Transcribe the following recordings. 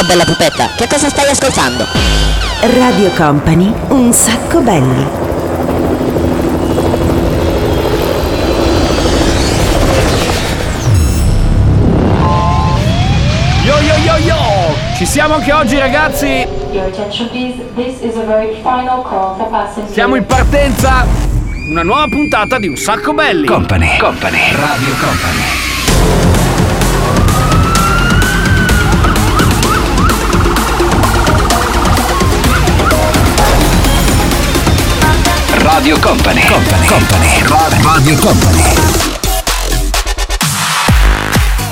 Ciao bella pupetta, che cosa stai ascoltando? Radio Company, un sacco belli. Yo yo yo yo! Ci siamo anche oggi ragazzi! Siamo in partenza! Una nuova puntata di Un Sacco Belli! Company. Company. Radio Company. Radio Company. Company. Company. Radio Company.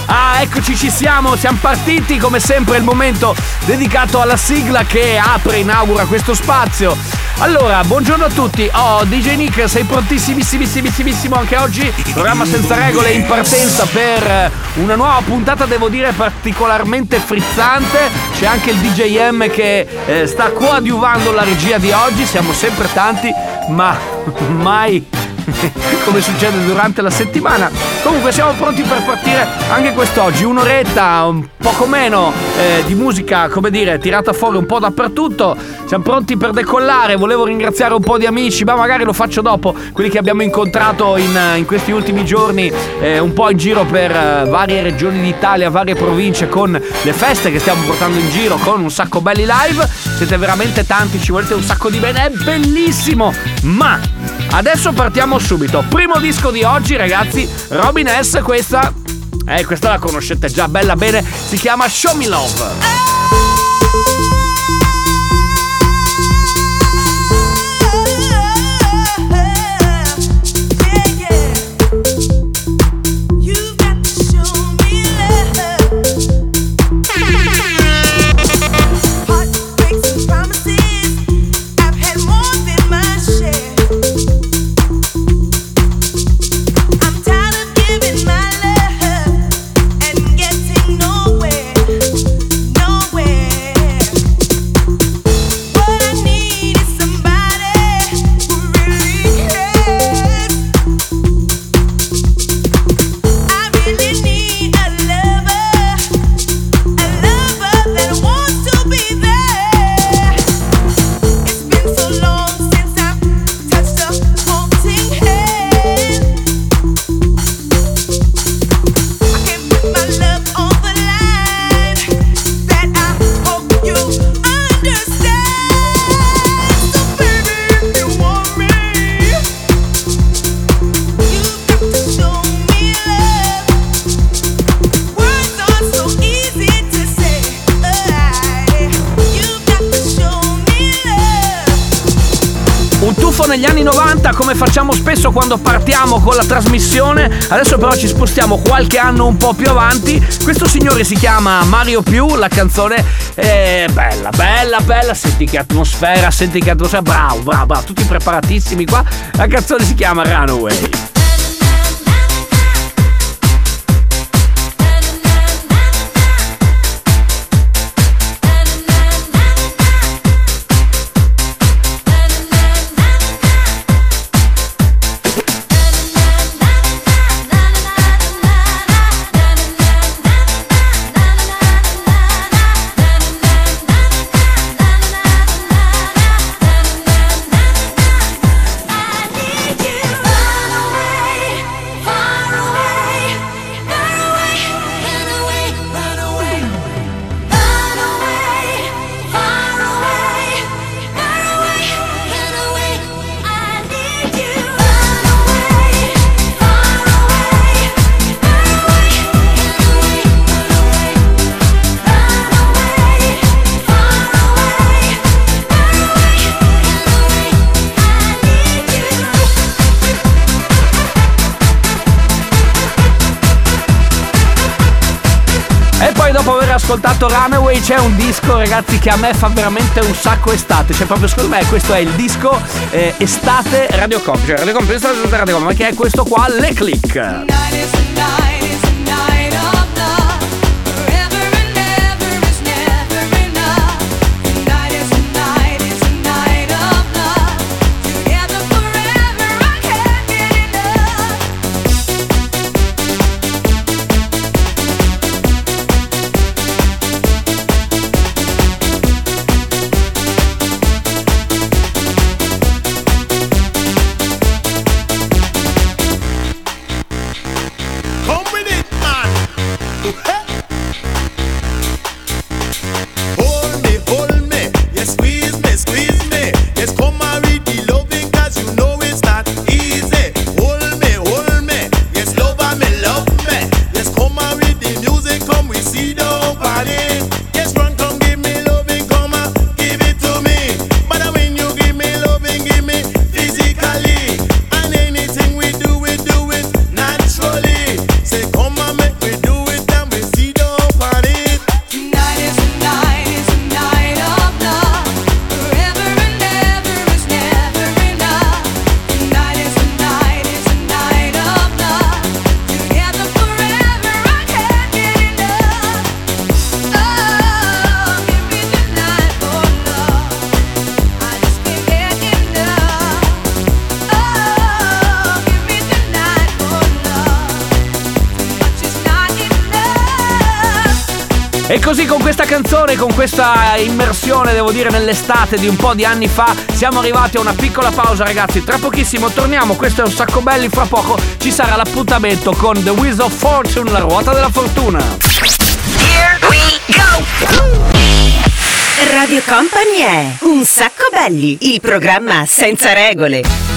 Ah, eccoci, ci siamo, siamo partiti come sempre il momento dedicato alla sigla che apre e inaugura questo spazio. Allora, buongiorno a tutti. Oh, DJ Nick, sei prontissimissimissimo anche oggi? Programma senza regole in partenza per eh, una nuova puntata, devo dire, particolarmente frizzante. C'è anche il DJ M che eh, sta coadiuvando la regia di oggi. Siamo sempre tanti, ma mai come succede durante la settimana. Comunque siamo pronti per partire anche quest'oggi, un'oretta, un poco meno eh, di musica, come dire, tirata fuori un po' dappertutto. Siamo pronti per decollare, volevo ringraziare un po' di amici, ma magari lo faccio dopo, quelli che abbiamo incontrato in, in questi ultimi giorni, eh, un po' in giro per eh, varie regioni d'Italia, varie province, con le feste che stiamo portando in giro, con un sacco belli live. Siete veramente tanti, ci volete un sacco di bene, è bellissimo! Ma adesso partiamo subito. Primo disco di oggi, ragazzi, Robin S. Questa, eh, questa la conoscete già bella bene, si chiama Show Me Love. Un partiamo con la trasmissione, adesso però ci spostiamo qualche anno un po' più avanti. Questo signore si chiama Mario Più, la canzone è bella, bella, bella, senti che atmosfera, senti che atmosfera, bravo, bravo, bravo, tutti preparatissimi qua. La canzone si chiama Runaway. Ragazzi che a me fa veramente un sacco estate, cioè proprio secondo me questo è il disco eh, estate Radio Comp, cioè Radio Comp, estate Radio Comp, ma che è questo qua, Le Click. Questa immersione, devo dire, nell'estate di un po' di anni fa, siamo arrivati a una piccola pausa, ragazzi. Tra pochissimo torniamo. Questo è un sacco belli. Fra poco ci sarà l'appuntamento con The Wheel of Fortune, la ruota della fortuna. Radio Company è Un sacco belli, il programma senza regole.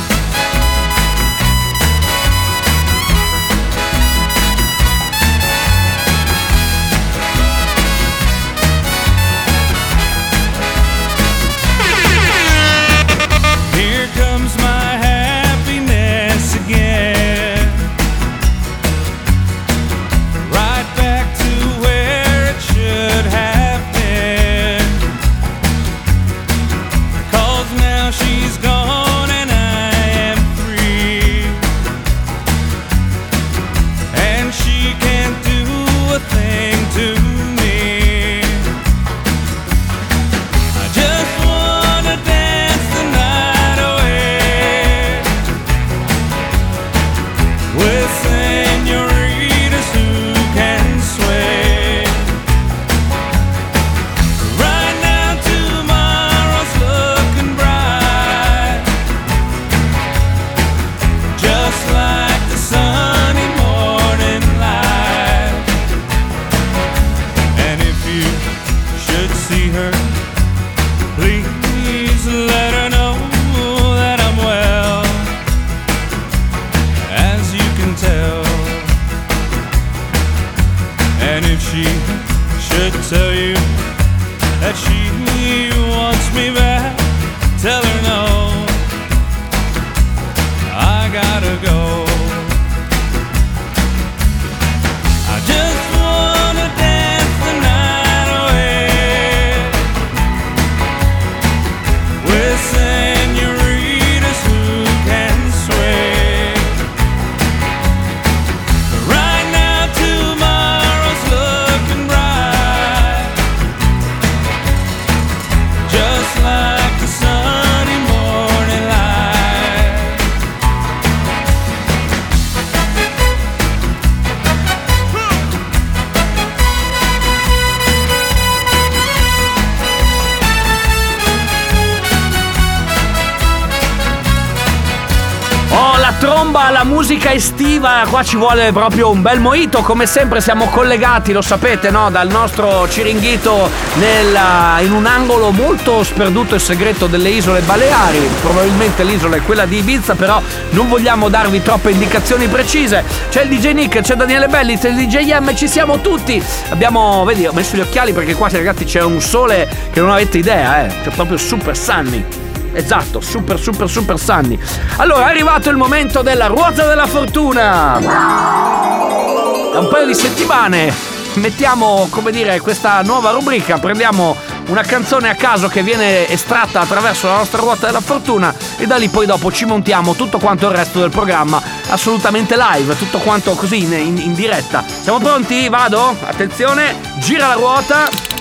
Tromba, la musica estiva, qua ci vuole proprio un bel moito, come sempre siamo collegati, lo sapete, no? Dal nostro ciringhito nella- in un angolo molto sperduto e segreto delle isole Baleari, probabilmente l'isola è quella di Ibiza, però non vogliamo darvi troppe indicazioni precise. C'è il DJ Nick, c'è Daniele Belli, c'è il DJ M, ci siamo tutti. Abbiamo, vedi, ho messo gli occhiali perché qua ragazzi c'è un sole che non avete idea, eh, c'è proprio super sunny. Esatto, super super super sunny. Allora, è arrivato il momento della ruota della fortuna. Da un paio di settimane mettiamo, come dire, questa nuova rubrica, prendiamo una canzone a caso che viene estratta attraverso la nostra ruota della fortuna e da lì poi dopo ci montiamo tutto quanto il resto del programma assolutamente live, tutto quanto così in, in- in diretta. Siamo pronti? Vado? Attenzione, gira la ruota.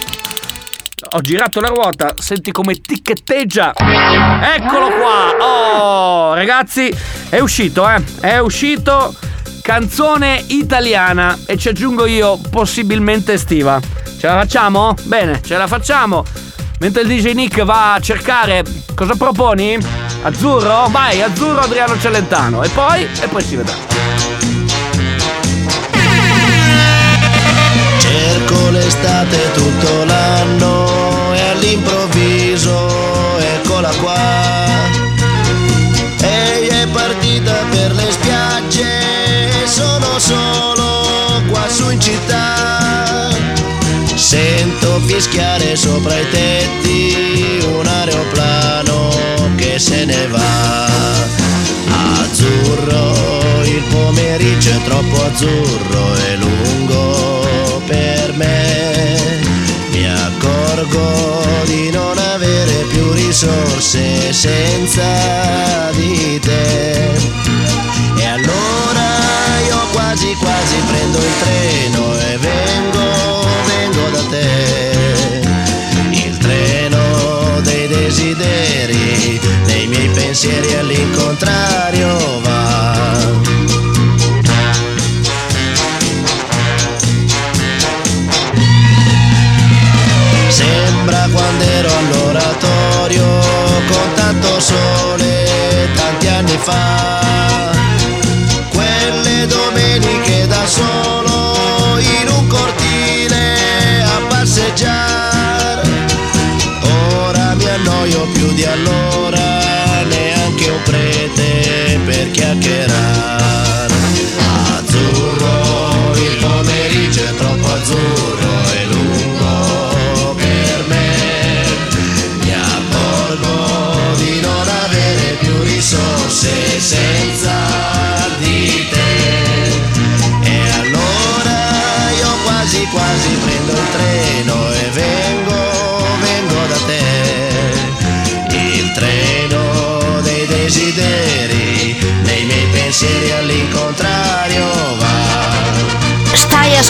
Ho girato la ruota, senti come tichetteggia. Eccolo qua. Oh, ragazzi, è uscito, eh. È uscito canzone italiana e ci aggiungo io possibilmente estiva. Ce la facciamo? Bene, ce la facciamo. Mentre il DJ Nick va a cercare cosa proponi? Azzurro? Vai, azzurro Adriano Celentano. E poi? E poi si vedrà. Cerco l'estate tutto l'anno e all'improvviso eccola qua. Ehi è partita per le spiagge sono solo qua su in città. Sento fischiare sopra i tetti un aeroplano che se ne va. Azzurro, il pomeriggio è troppo azzurro e lungo accorgo di non avere più risorse senza di te. E allora io quasi quasi prendo il treno e vengo, vengo da te. Il treno dei desideri, dei miei pensieri all'incontrario fa. Quelle domeniche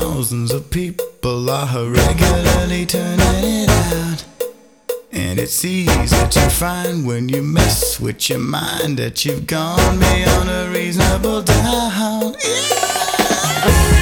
Thousands of people are regularly turning it out. And it's easy to find when you mess with your mind that you've gone beyond a reasonable doubt. Ui,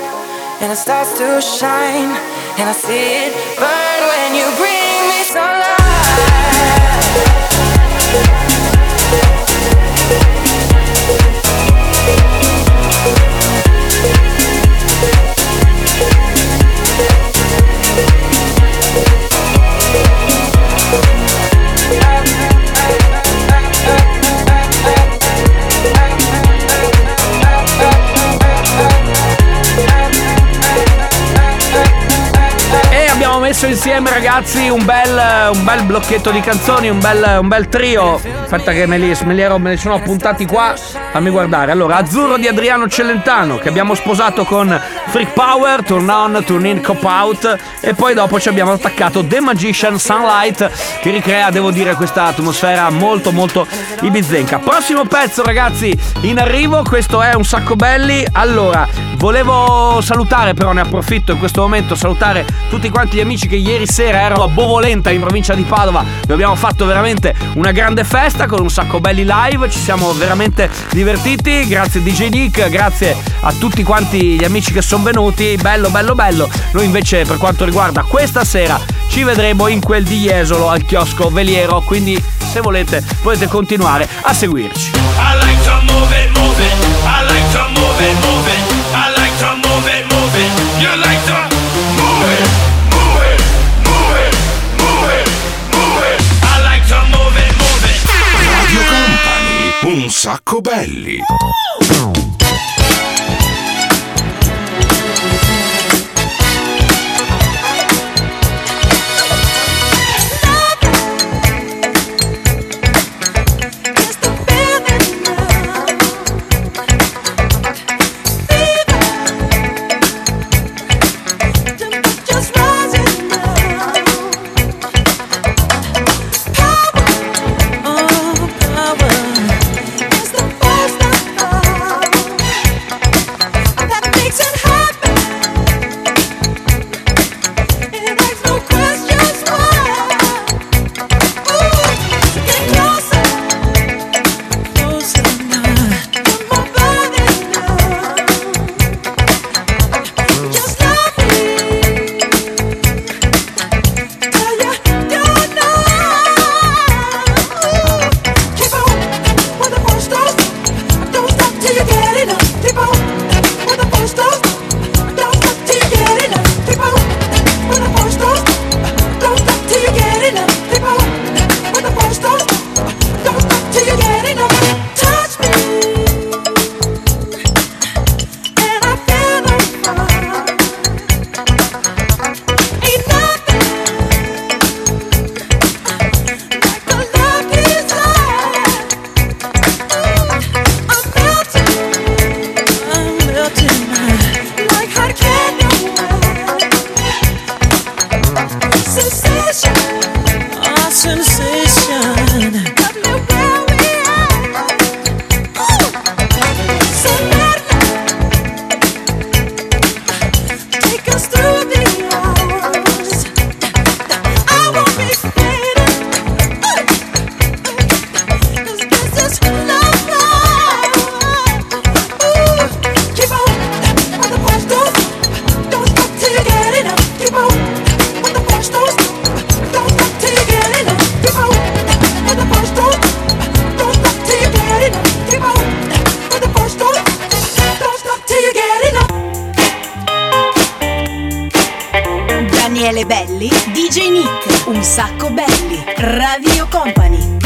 and it starts to shine. And I see it burn when you bring me sunlight. Insieme ragazzi un bel, un bel blocchetto di canzoni, un bel, un bel trio. Aspetta che me li, me, li ero- me li sono appuntati qua, fammi guardare. Allora, Azzurro di Adriano Celentano che abbiamo sposato con Freak Power, Turn On, Turn In, Cop Out. E poi dopo ci abbiamo attaccato The Magician Sunlight che ricrea, devo dire, questa atmosfera molto molto ibizenca. Prossimo pezzo ragazzi in arrivo, questo è un sacco belli. Allora, volevo salutare però ne approfitto in questo momento, salutare tutti quanti gli amici che ieri sera erano a Bovolenta in provincia di Padova. Dove abbiamo fatto veramente una grande festa con un sacco belli live, ci siamo veramente divertiti, grazie DJ Nick, grazie a tutti quanti gli amici che sono sono venuti, bello bello bello. Noi invece per quanto riguarda questa sera ci vedremo in quel di Jesolo al chiosco veliero, quindi se volete potete continuare a seguirci. I like to move it, move it. I like to move it, move it. Un sacco belli. Company.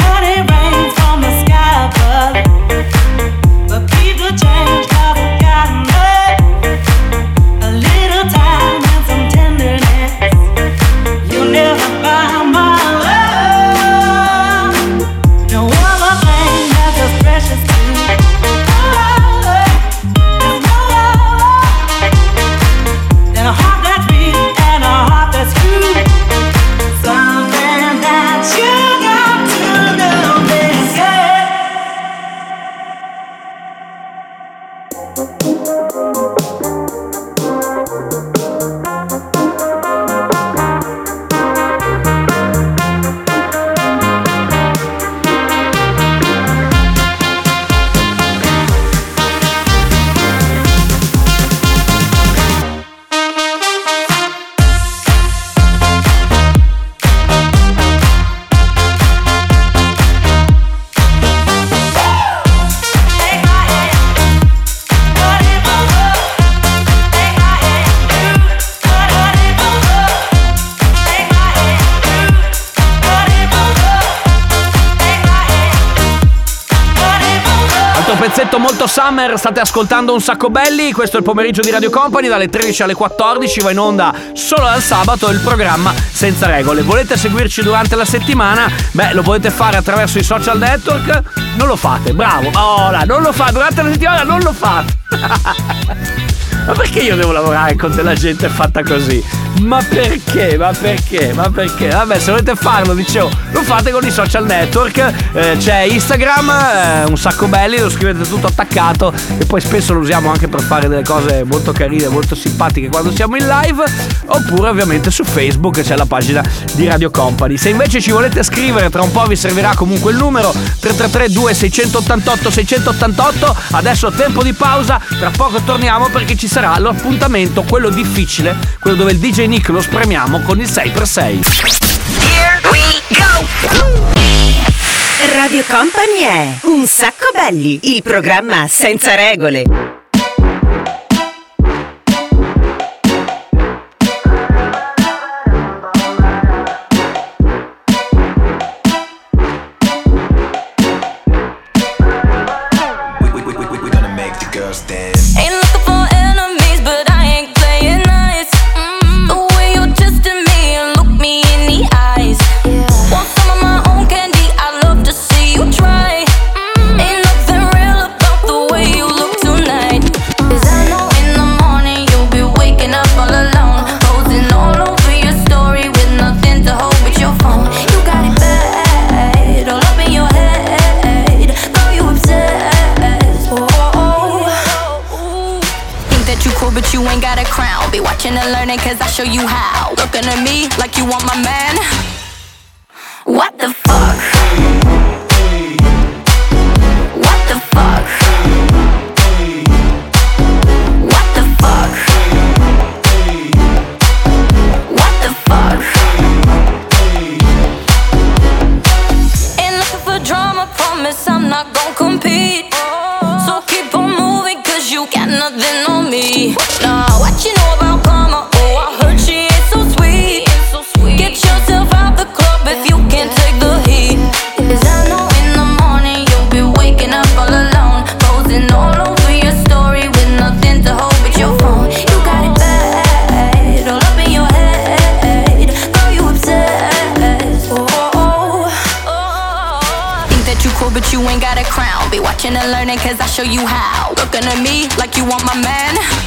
Altro pezzetto molto summer, state ascoltando un sacco belli, questo è il pomeriggio di Radio Company dalle 13 alle 14, va in onda solo al sabato il programma senza regole. Volete seguirci durante la settimana? Beh, lo potete fare attraverso i social network, non lo fate, bravo, ora, non lo fate, durante la settimana non lo fate. Ma perché io devo lavorare con della gente fatta così? Ma perché? Ma perché? Ma perché? Vabbè, se volete farlo, dicevo, lo fate con i social network. Eh, c'è Instagram, eh, un sacco belli, lo scrivete tutto attaccato. E poi spesso lo usiamo anche per fare delle cose molto carine, molto simpatiche quando siamo in live. Oppure, ovviamente, su Facebook c'è la pagina di Radio Company. Se invece ci volete scrivere, tra un po' vi servirà comunque il numero 333 2688 688. Adesso tempo di pausa, tra poco torniamo perché ci sarà l'appuntamento, quello difficile, quello dove il DJ Nick lo spremiamo con il 6x6. Radio Company è Un sacco belli, il programma senza regole. cool, cause I show you how. Looking at me like you want my man.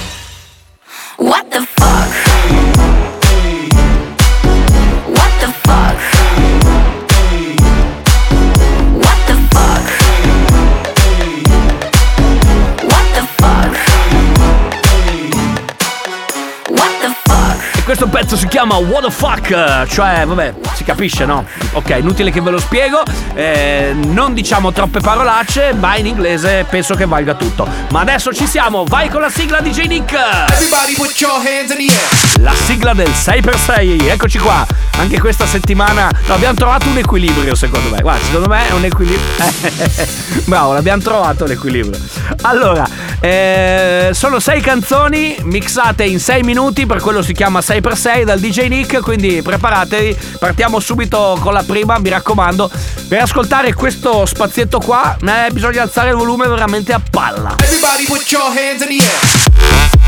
Pezzo si chiama What the fuck? Cioè, vabbè, si capisce, no? Ok, inutile che ve lo spiego. eh, non diciamo troppe parolacce, ma in inglese penso che valga tutto. Ma adesso ci siamo, vai con la sigla DJ Nick! Everybody put your hands in the air. La sigla del 6x6, eccoci qua. Anche questa settimana no, abbiamo trovato un equilibrio, secondo me. Guarda, secondo me è un equilibrio. Bravo, l'abbiamo trovato l'equilibrio. Allora, eh, sono sei canzoni mixate in 6 minuti, per quello si chiama 6x6 dal DJ Nick, quindi preparatevi. Partiamo subito con la prima, mi raccomando. Per ascoltare questo spazietto qua, eh, bisogna alzare il volume veramente a palla. Everybody put your hands in the air.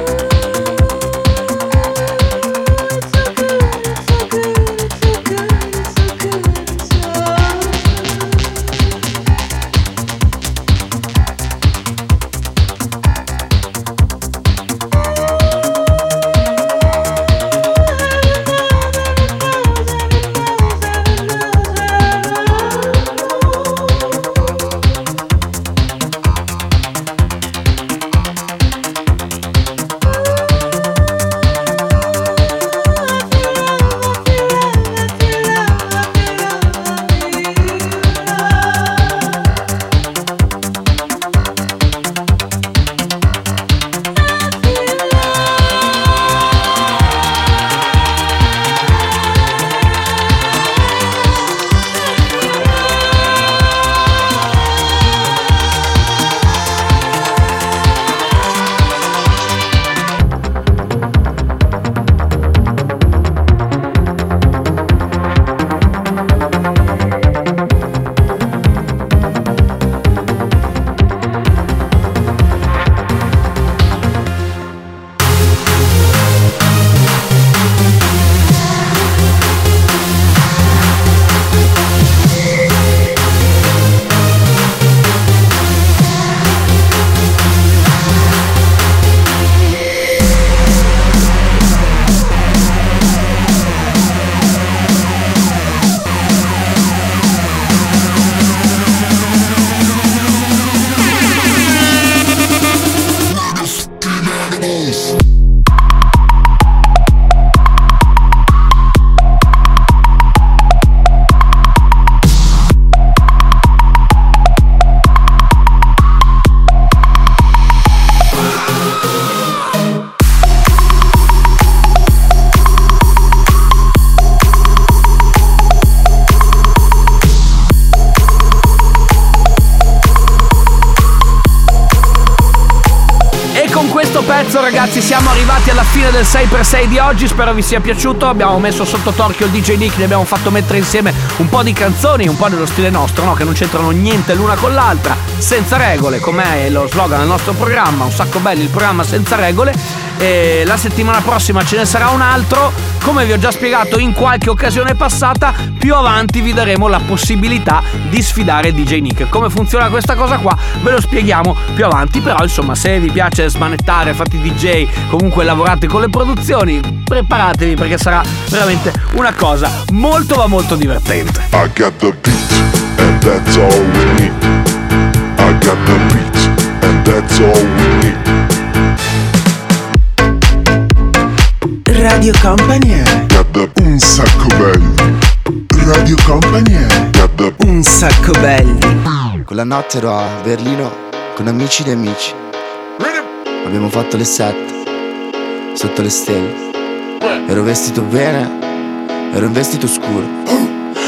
6x6 di oggi, spero vi sia piaciuto, abbiamo messo sotto torchio il DJ Nick, ne abbiamo fatto mettere insieme un po' di canzoni, un po' nello stile nostro, no? che non c'entrano niente l'una con l'altra, senza regole, com'è lo slogan del nostro programma, un sacco belli il programma senza regole. E la settimana prossima ce ne sarà un altro, come vi ho già spiegato in qualche occasione passata, più avanti vi daremo la possibilità di sfidare DJ Nick. Come funziona questa cosa qua ve lo spieghiamo più avanti, però insomma se vi piace smanettare, fate DJ, comunque lavorate con le produzioni, preparatevi perché sarà veramente una cosa molto ma molto divertente. I got the beat, and that's all we need. I got the beat, and that's all we need. Radio Company è un sacco belli. Radio Company è un sacco belli. Quella notte ero a Berlino con amici di amici. Abbiamo fatto le sette sotto le stelle. Ero vestito bene, ero in vestito scuro.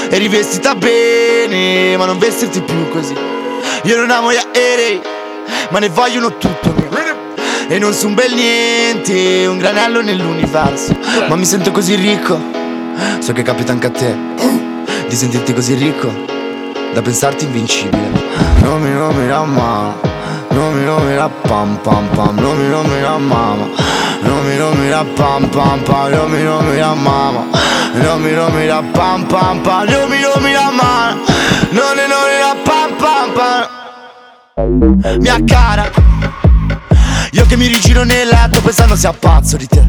Eri vestita bene, ma non vestirti più così. Io non amo gli aerei, ma ne vogliono tutto mio. E non son bel niente, un granello nell'universo. Ma mi sento così ricco, so che capita anche a te. Di sentirti così ricco, da pensarti invincibile. Non mi nomi la mamma, non mi nomi la pam pam pam, non mi nomi la mamma. Non mi nomi la pam pam pam, non mi nomi la mamma. Non mi nomi la pam pam pam, non mi nomi la mamma. Non mi nomi la pam pam pam. Mia cara, io che mi rigiro nel letto pensando sia pazzo di te.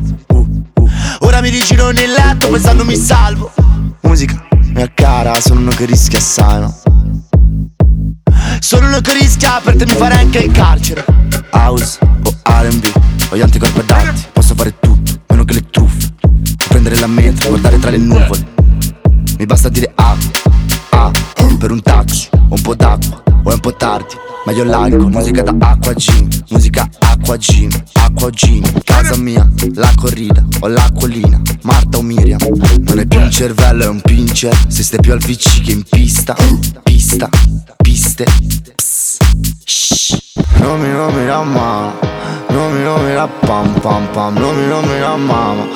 Ora mi rigiro nel letto pensando mi salvo. Musica, mia cara, sono uno che rischia assai, no? Sono uno che rischia per te mi fare anche il carcere. House o R&B, ho gli anticorpi adatti. Posso fare tutto, meno che le truffe. Prendere la metro, guardare tra le nuvole. Mi basta dire ah, ah, per un o un po' d'acqua, o è un po' tardi. Ma io l'alcol, musica da acqua gin, musica acqua gin, acqua gin. Casa mia, la corrida, o l'acquolina, Marta o Miriam. Non è più un cervello, è un pincher. Se stai più al VC che in pista, pista, piste. Pss, shh. Non mi nomi la mamma, non mi nomi la pam pam pam, non mi nomi la mamma.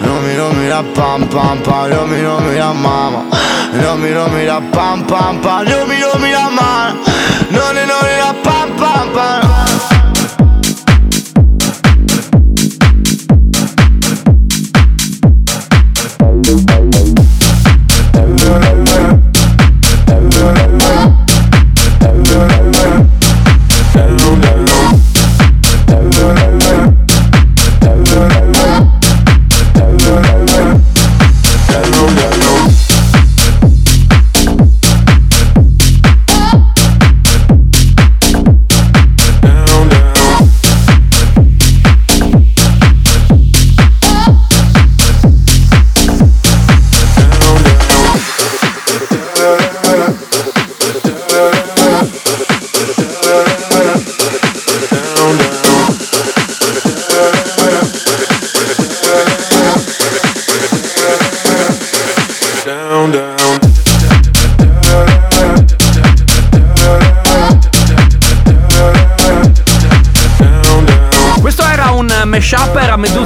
Non mi nomi la pam pam pam, non mi nomi la mamma. Non mi nomi la pam pam pam, non mi nomi la mamma. Non mi nomi la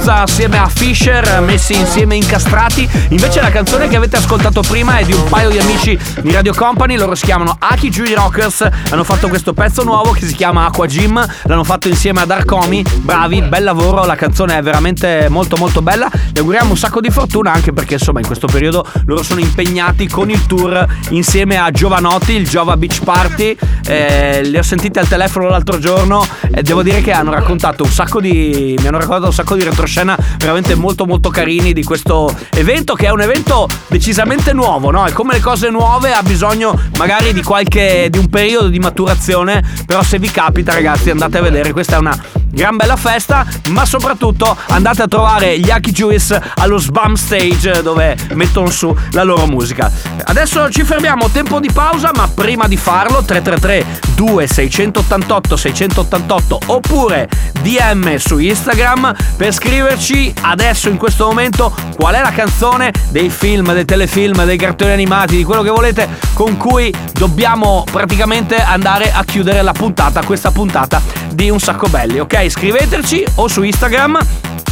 Medusa assieme a Fisher, messi insieme incastrati. Invece la canzone che avete ascoltato prima è di un paio di amici di Radio Company, loro si chiamano Aki Judy Rockers, hanno fatto questo pezzo nuovo che si chiama Aqua Gym, l'hanno fatto insieme ad Arcomi, bravi, bel lavoro, la canzone è veramente molto molto bella, gli auguriamo un sacco di fortuna anche perché insomma in questo periodo loro sono impegnati con il tour insieme a Giovanotti, il Giova Beach Party, eh, li ho sentiti al telefono l'altro giorno e devo dire che hanno raccontato un sacco di mi hanno raccontato un sacco di retroscena veramente molto molto carini di questo evento che è un evento decisamente nuovo, no? E come le cose nuove ha bisogno magari di qualche di un periodo di maturazione, però se vi capita ragazzi andate a vedere, questa è una gran bella festa, ma soprattutto andate a trovare gli Aki Juice allo Sbam Stage dove mettono su la loro musica. Adesso ci fermiamo, tempo di pausa, ma prima di farlo 333 2688 688 oppure DM su Instagram per scriverci adesso in questo momento qual è la canzone dei film, dei telefilm, dei cartoni animati, di quello che volete con cui dobbiamo praticamente andare a chiudere la puntata, questa puntata di Un Sacco Belli, ok? Scriveteci o su Instagram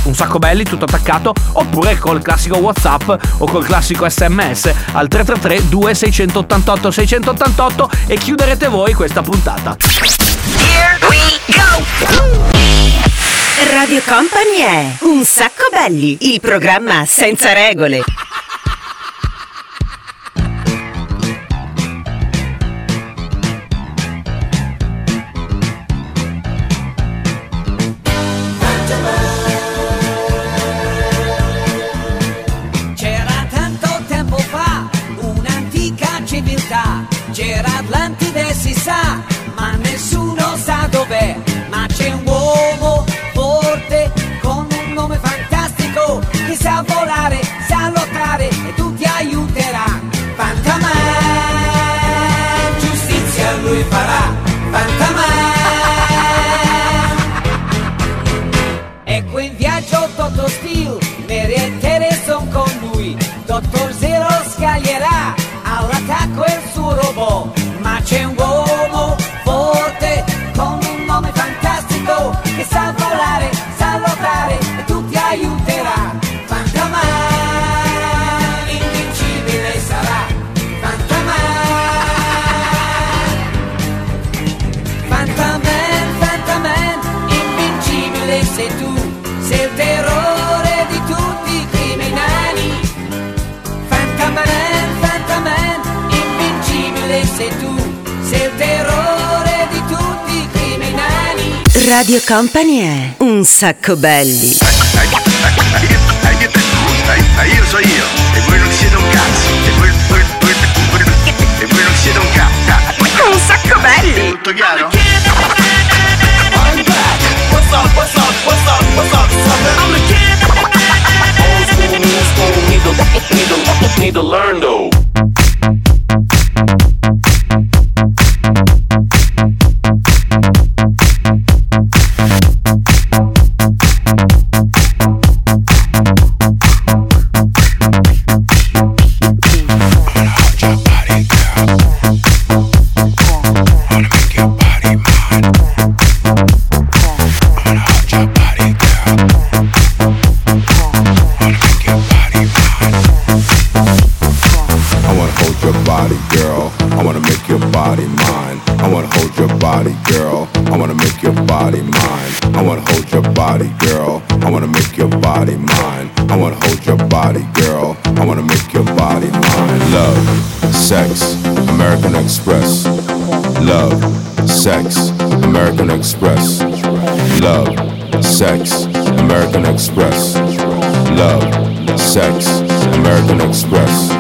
un sacco belli tutto attaccato oppure col classico whatsapp o col classico sms al 333 2688 688 e chiuderete voi questa puntata Here we go! Radio Company è Un sacco belli, il programma senza regole. Sei il terrore di tutti i criminali. Fantaman, Fantaman, invincibile sei tu, sei il terrore di tutti i criminali. Radio Company è Un sacco belli. io so io, e voi non siete un cazzo, e voi, voi, voi, voi, e voi non siete un cazzo. Un sacco belli! Tutto chiaro? What's up, what's up, what's up, what's up, sucker? I'm the kid. Old school, new school, need to, need to, need to learn though. Your body, girl. I wanna make your body mine. Love, sex, American Express. Love, sex, American Express. Love, sex, American Express. Love, sex, American Express.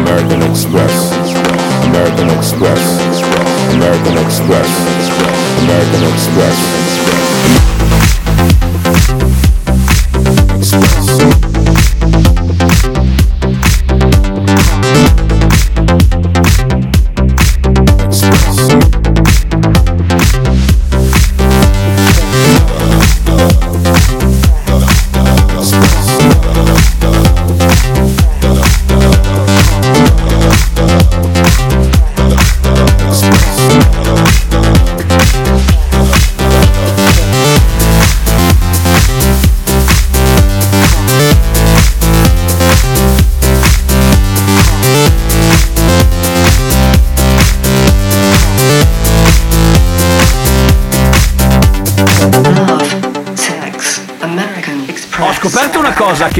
American Express. American Express. American Express. American Express.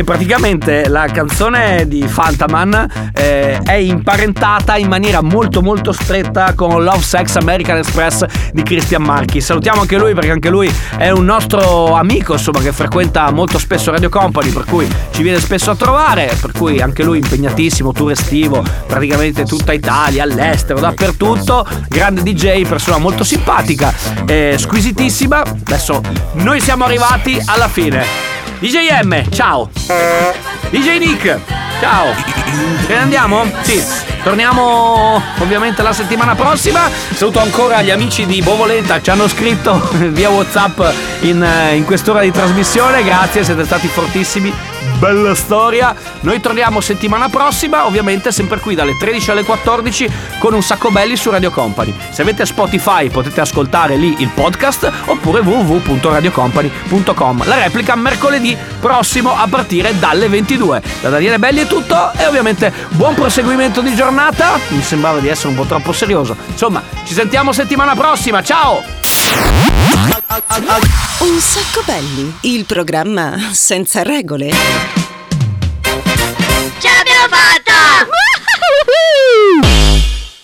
Che praticamente la canzone di Fantaman eh, è imparentata in maniera molto molto stretta con Love Sex American Express di Christian Marchi. Salutiamo anche lui perché anche lui è un nostro amico, insomma, che frequenta molto spesso Radio Company, per cui ci viene spesso a trovare, per cui anche lui impegnatissimo, tour estivo, praticamente tutta Italia, all'estero, dappertutto. Grande DJ, persona molto simpatica, eh, squisitissima. Adesso noi siamo arrivati alla fine. DJ M, ciao. DJ Nick, ciao. Ce ne andiamo? Sì. Torniamo ovviamente la settimana prossima. Saluto ancora gli amici di Bovolenta, ci hanno scritto via WhatsApp in, eh, in quest'ora di trasmissione. Grazie, siete stati fortissimi. Bella storia. Noi torniamo settimana prossima, ovviamente sempre qui dalle 13 alle 14 con un sacco belli su Radio Company. Se avete Spotify potete ascoltare lì il podcast oppure www.radiocompany.com. La replica mercoledì prossimo a partire dalle 22. Da Daniele Belli è tutto e ovviamente buon proseguimento di giornata. Mi sembrava di essere un po' troppo serioso. Insomma, ci sentiamo settimana prossima. Ciao! Un sacco belli, il programma senza regole. Ce l'abbiamo fatta!